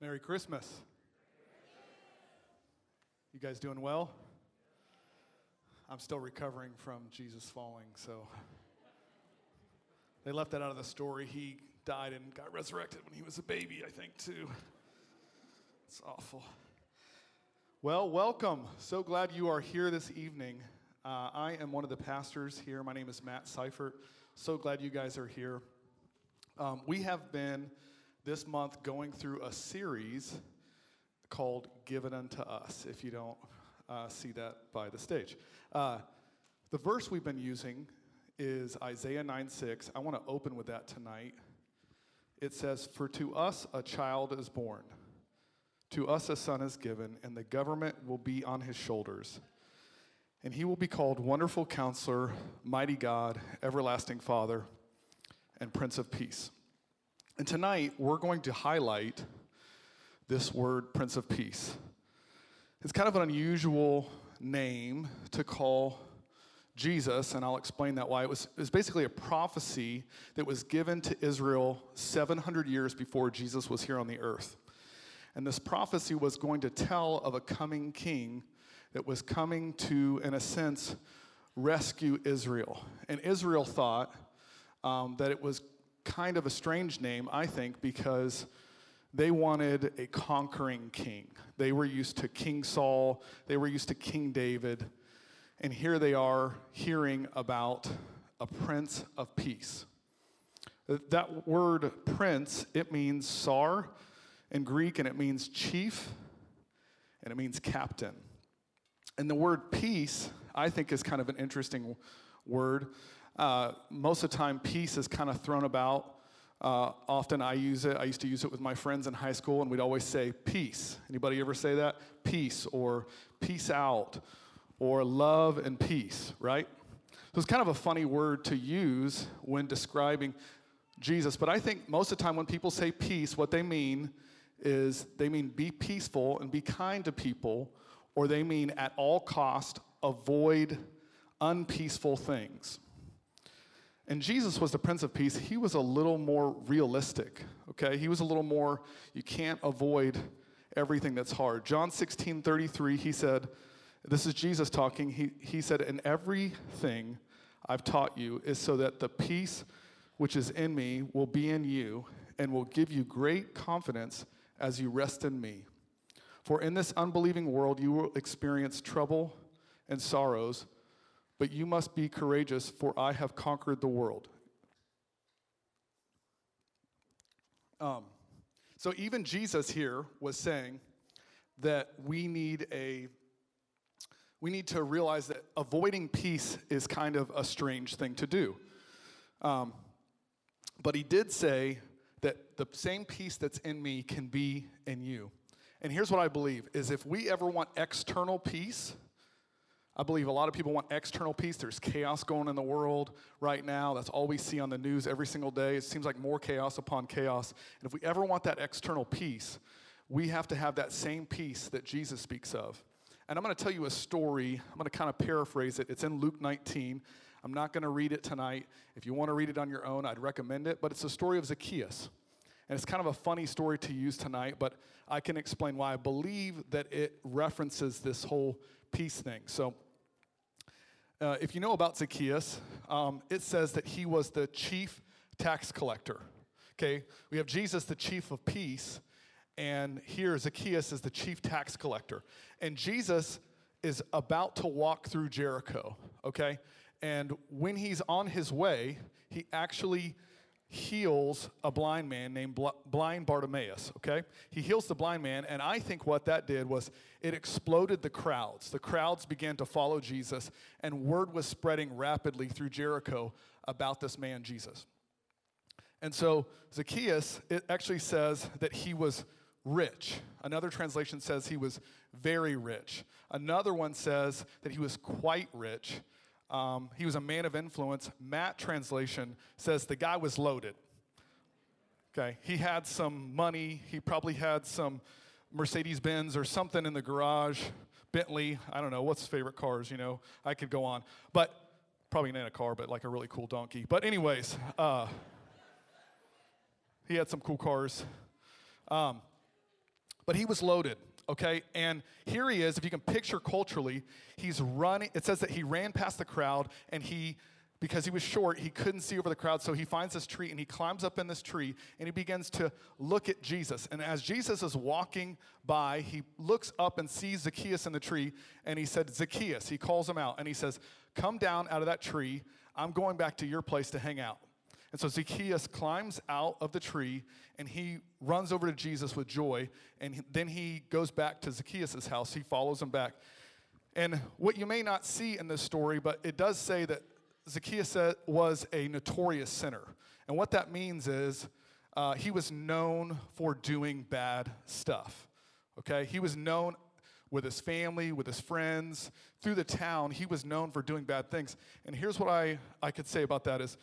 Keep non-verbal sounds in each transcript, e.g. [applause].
Merry Christmas. You guys doing well? I'm still recovering from Jesus falling, so they left that out of the story. He died and got resurrected when he was a baby, I think, too. It's awful. Well, welcome. So glad you are here this evening. Uh, I am one of the pastors here. My name is Matt Seifert. So glad you guys are here. Um, we have been this month going through a series called Given Unto Us, if you don't uh, see that by the stage. Uh, the verse we've been using is Isaiah 9 6. I want to open with that tonight. It says, For to us a child is born, to us a son is given, and the government will be on his shoulders. And he will be called Wonderful Counselor, Mighty God, Everlasting Father, and Prince of Peace. And tonight, we're going to highlight this word, Prince of Peace. It's kind of an unusual name to call Jesus, and I'll explain that why. It was, it was basically a prophecy that was given to Israel 700 years before Jesus was here on the earth. And this prophecy was going to tell of a coming king that was coming to, in a sense, rescue Israel. And Israel thought um, that it was kind of a strange name, I think, because they wanted a conquering king. They were used to King Saul, they were used to King David, and here they are hearing about a prince of peace. That word prince, it means sar in Greek, and it means chief, and it means captain. And the word peace, I think, is kind of an interesting word. Uh, most of the time, peace is kind of thrown about. Uh, often I use it. I used to use it with my friends in high school, and we'd always say peace. Anybody ever say that? Peace or peace out or love and peace, right? So it's kind of a funny word to use when describing Jesus. But I think most of the time when people say peace, what they mean is they mean be peaceful and be kind to people or they mean at all cost avoid unpeaceful things. And Jesus was the Prince of Peace. He was a little more realistic, okay? He was a little more, you can't avoid everything that's hard. John 16 33, he said, This is Jesus talking. He, he said, And everything I've taught you is so that the peace which is in me will be in you and will give you great confidence as you rest in me. For in this unbelieving world you will experience trouble and sorrows, but you must be courageous, for I have conquered the world. Um, so even Jesus here was saying that we need a we need to realize that avoiding peace is kind of a strange thing to do. Um, but he did say that the same peace that's in me can be in you. And here's what I believe is if we ever want external peace, I believe a lot of people want external peace. There's chaos going in the world right now. That's all we see on the news every single day. It seems like more chaos upon chaos. And if we ever want that external peace, we have to have that same peace that Jesus speaks of. And I'm going to tell you a story. I'm going to kind of paraphrase it. It's in Luke 19. I'm not going to read it tonight. If you want to read it on your own, I'd recommend it. But it's the story of Zacchaeus. And it's kind of a funny story to use tonight, but I can explain why I believe that it references this whole peace thing. So, uh, if you know about Zacchaeus, um, it says that he was the chief tax collector. Okay, we have Jesus, the chief of peace, and here Zacchaeus is the chief tax collector. And Jesus is about to walk through Jericho, okay? And when he's on his way, he actually heals a blind man named blind Bartimaeus, okay? He heals the blind man, and I think what that did was it exploded the crowds. The crowds began to follow Jesus, and word was spreading rapidly through Jericho about this man, Jesus. And so Zacchaeus, it actually says that he was rich. Another translation says he was very rich. Another one says that he was quite rich. Um, he was a man of influence. Matt translation says the guy was loaded. Okay, he had some money. He probably had some Mercedes Benz or something in the garage. Bentley, I don't know, what's his favorite cars, you know? I could go on. But probably not a car, but like a really cool donkey. But, anyways, uh, he had some cool cars. Um, But he was loaded, okay? And here he is, if you can picture culturally, he's running. It says that he ran past the crowd and he because he was short, he couldn't see over the crowd. So he finds this tree and he climbs up in this tree and he begins to look at Jesus. And as Jesus is walking by, he looks up and sees Zacchaeus in the tree and he said, Zacchaeus, he calls him out and he says, Come down out of that tree. I'm going back to your place to hang out. And so Zacchaeus climbs out of the tree and he runs over to Jesus with joy. And then he goes back to Zacchaeus' house. He follows him back. And what you may not see in this story, but it does say that Zacchaeus was a notorious sinner. And what that means is uh, he was known for doing bad stuff. Okay? He was known with his family, with his friends, through the town. He was known for doing bad things. And here's what I, I could say about that is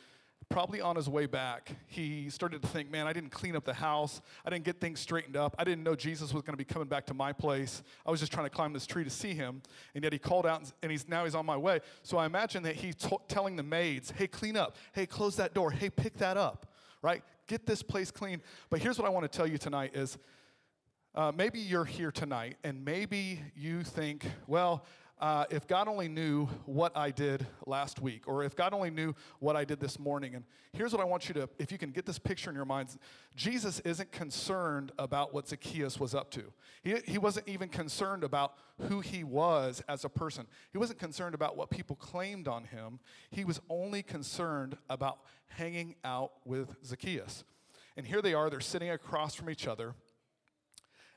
probably on his way back, he started to think, man, I didn't clean up the house. I didn't get things straightened up. I didn't know Jesus was going to be coming back to my place. I was just trying to climb this tree to see him. And yet he called out and he's now he's on my way. So I imagine that he's t- telling the maids, hey, clean up. Hey, close that door. Hey, pick that up, right? Get this place clean. But here's what I want to tell you tonight is uh, maybe you're here tonight and maybe you think, well, uh, if God only knew what I did last week, or if God only knew what I did this morning. And here's what I want you to, if you can get this picture in your minds Jesus isn't concerned about what Zacchaeus was up to. He, he wasn't even concerned about who he was as a person, he wasn't concerned about what people claimed on him. He was only concerned about hanging out with Zacchaeus. And here they are, they're sitting across from each other.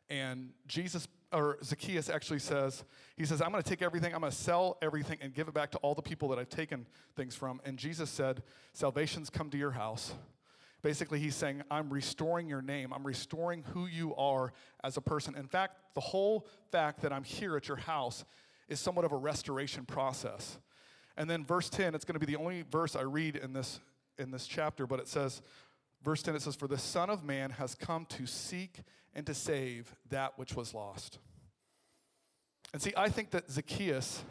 And Jesus or Zacchaeus actually says, he says, I'm going to take everything, I'm going to sell everything and give it back to all the people that I've taken things from. And Jesus said, Salvation's come to your house. Basically, he's saying, I'm restoring your name. I'm restoring who you are as a person. In fact, the whole fact that I'm here at your house is somewhat of a restoration process. And then verse 10, it's going to be the only verse I read in this, in this chapter, but it says, verse 10, it says, For the Son of Man has come to seek and to save that which was lost. And see, I think that Zacchaeus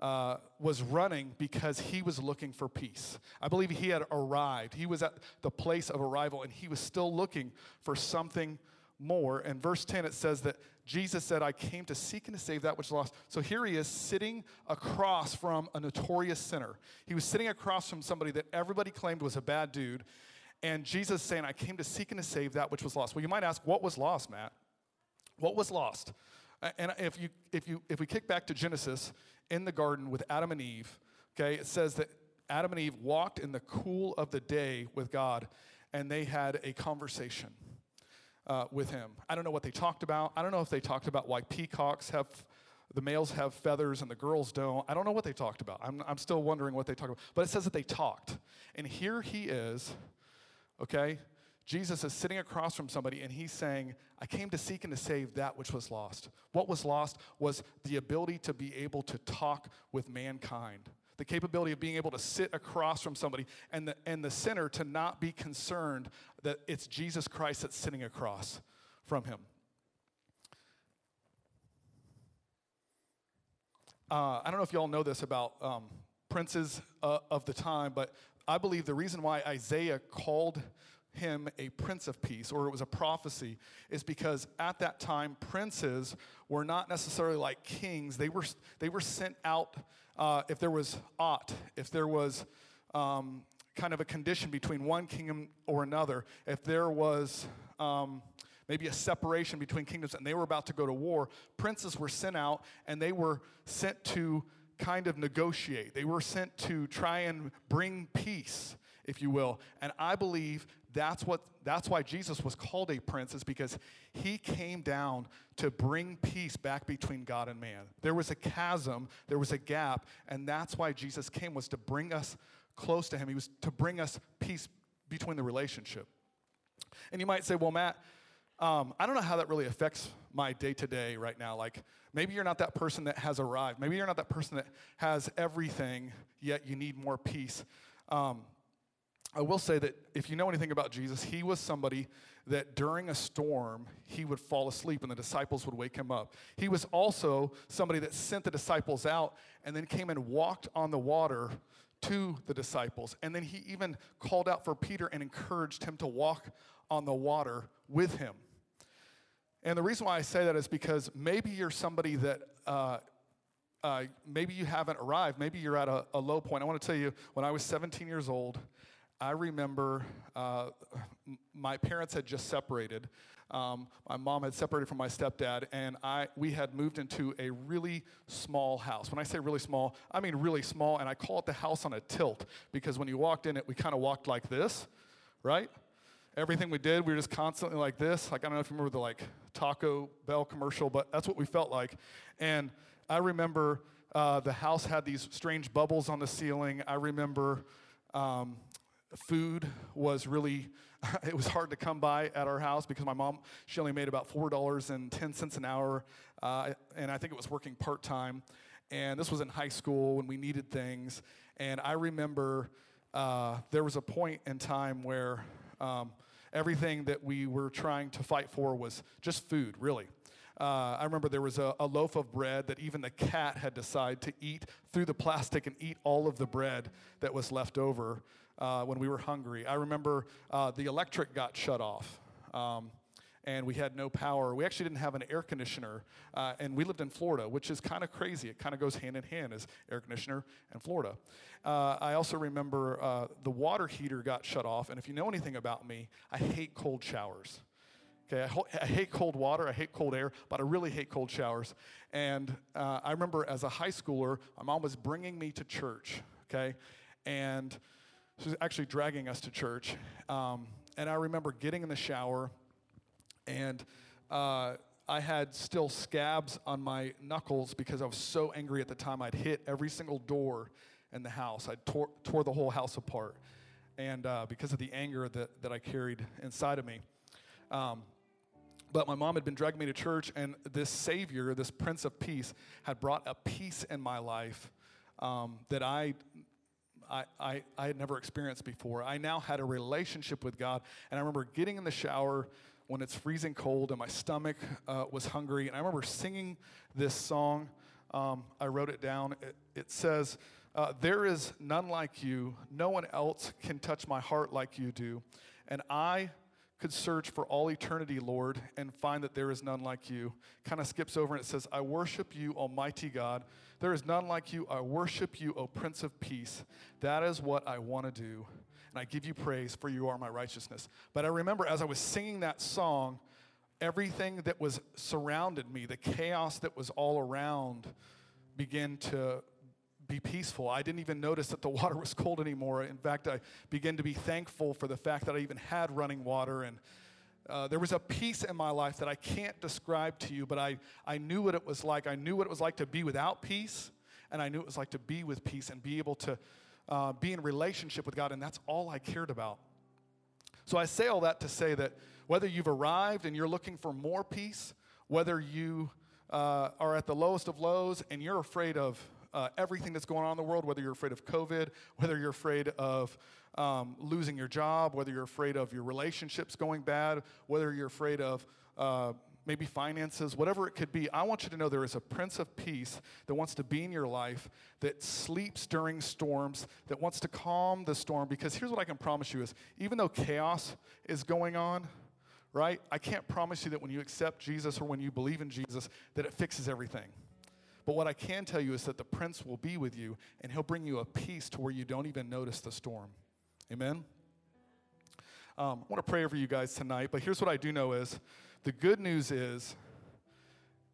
uh, was running because he was looking for peace. I believe he had arrived. He was at the place of arrival and he was still looking for something more. And verse 10, it says that Jesus said, I came to seek and to save that which lost. So here he is sitting across from a notorious sinner. He was sitting across from somebody that everybody claimed was a bad dude. And Jesus saying, I came to seek and to save that which was lost. Well, you might ask, what was lost, Matt? What was lost? And if you if you if we kick back to Genesis in the garden with Adam and Eve, okay, it says that Adam and Eve walked in the cool of the day with God, and they had a conversation uh, with Him. I don't know what they talked about. I don't know if they talked about why peacocks have the males have feathers and the girls don't. I don't know what they talked about. I'm, I'm still wondering what they talked about. But it says that they talked. And here he is okay? Jesus is sitting across from somebody and he's saying, I came to seek and to save that which was lost. What was lost was the ability to be able to talk with mankind, the capability of being able to sit across from somebody and the, and the sinner to not be concerned that it's Jesus Christ that's sitting across from him. Uh, I don't know if y'all know this about um, princes uh, of the time, but I believe the reason why Isaiah called him a prince of peace, or it was a prophecy, is because at that time, princes were not necessarily like kings. They were, they were sent out uh, if there was aught, if there was um, kind of a condition between one kingdom or another, if there was um, maybe a separation between kingdoms and they were about to go to war, princes were sent out and they were sent to kind of negotiate. They were sent to try and bring peace, if you will. And I believe that's what that's why Jesus was called a prince is because he came down to bring peace back between God and man. There was a chasm, there was a gap, and that's why Jesus came was to bring us close to him. He was to bring us peace between the relationship. And you might say, "Well, Matt, um, I don't know how that really affects my day to day right now. Like, maybe you're not that person that has arrived. Maybe you're not that person that has everything, yet you need more peace. Um, I will say that if you know anything about Jesus, he was somebody that during a storm, he would fall asleep and the disciples would wake him up. He was also somebody that sent the disciples out and then came and walked on the water to the disciples. And then he even called out for Peter and encouraged him to walk on the water with him. And the reason why I say that is because maybe you're somebody that uh, uh, maybe you haven't arrived. Maybe you're at a, a, low point. I want to tell you, when I was 17 years old, I remember uh, my parents had just separated. Um, my mom had separated from my stepdad, and I, we had moved into a really small house. When I say really small, I mean really small, and I call it the house on a tilt because when you walked in it, we kind of walked like this, right? Everything we did, we were just constantly like this. Like, I don't know if you remember the like Taco Bell commercial, but that's what we felt like. And I remember uh, the house had these strange bubbles on the ceiling. I remember um, food was really [laughs] it was hard to come by at our house because my mom she only made about four dollars and ten cents an hour uh, and i think it was working part-time and this was in high school when we needed things and i remember uh, there was a point in time where um, everything that we were trying to fight for was just food really uh, I remember there was a, a, loaf of bread that even the cat had decided to eat through the plastic and eat all of the bread that was left over uh, when we were hungry. I remember uh, the electric got shut off. Um, and we had no power. We actually didn't have an air conditioner, uh, and we lived in Florida, which is kind of crazy. It kind of goes hand in hand as air conditioner and Florida. Uh, I also remember uh, the water heater got shut off, and if you know anything about me, I hate cold showers. Okay, I, ho- I, hate cold water, I hate cold air, but I really hate cold showers. And uh, I remember as a high schooler, my mom was bringing me to church, okay? And she was actually dragging us to church. Um, and I remember getting in the shower, and uh, I had still scabs on my knuckles because I was so angry at the time. I'd hit every single door in the house, I tore, tore the whole house apart. And uh, because of the anger that, that I carried inside of me. Um, but my mom had been dragging me to church, and this Savior, this Prince of Peace, had brought a peace in my life um, that I, I, I, I had never experienced before. I now had a relationship with God, and I remember getting in the shower when it's freezing cold and my stomach uh, was hungry, and I remember singing this song. Um, I wrote it down. It, it says, uh, There is none like you, no one else can touch my heart like you do, and I could search for all eternity, Lord, and find that there is none like you. Kind of skips over and it says, I worship you, Almighty God. There is none like you. I worship you, O Prince of Peace. That is what I want to do. And I give you praise, for you are my righteousness. But I remember as I was singing that song, everything that was surrounded me, the chaos that was all around, began to be peaceful. I didn't even notice that the [laughs] water was cold anymore. In fact, I began to be thankful for the fact that I even had running water. And uh, there was a peace in my life that I can't describe to you, but I, I knew what it was like. I knew what it was like to be without peace, and I knew it was like to be with peace and be able to uh, be in relationship with God, and that's all I cared about. So I say all that to say that whether you've arrived and you're looking for more peace, whether you uh, are at the lowest of lows and you're afraid of uh, everything that's going on in the world, whether you're afraid of COVID, whether you're afraid of um, losing your job, whether you're afraid of your relationships going bad, whether you're afraid of uh, maybe finances, whatever it could be, I want you to know there is a Prince of Peace that wants to be in your life, that sleeps during storms, that wants to calm the storm. Because here's what I can promise you is even though chaos is going on, right, I can't promise you that when you accept Jesus or when you believe in Jesus, that it fixes everything. But what I can tell you is that the prince will be with you and he'll bring you a peace to where you don't even notice the storm. Amen? Um, I want to pray over you guys tonight, but here's what I do know is the good news is,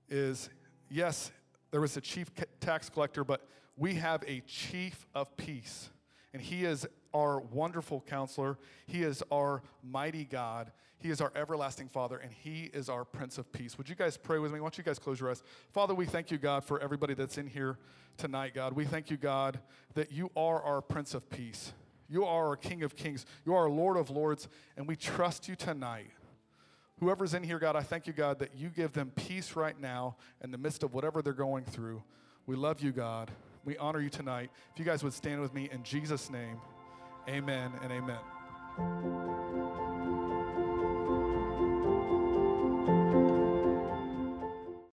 is yes, there was a chief tax collector, but we have a chief of peace. And he is our wonderful counselor. He is our mighty God. He is our everlasting Father, and He is our Prince of Peace. Would you guys pray with me? Why don't you guys close your eyes? Father, we thank you, God, for everybody that's in here tonight, God. We thank you, God, that you are our Prince of Peace. You are our King of Kings. You are our Lord of Lords, and we trust you tonight. Whoever's in here, God, I thank you, God, that you give them peace right now in the midst of whatever they're going through. We love you, God. We honor you tonight. If you guys would stand with me in Jesus' name, amen and amen.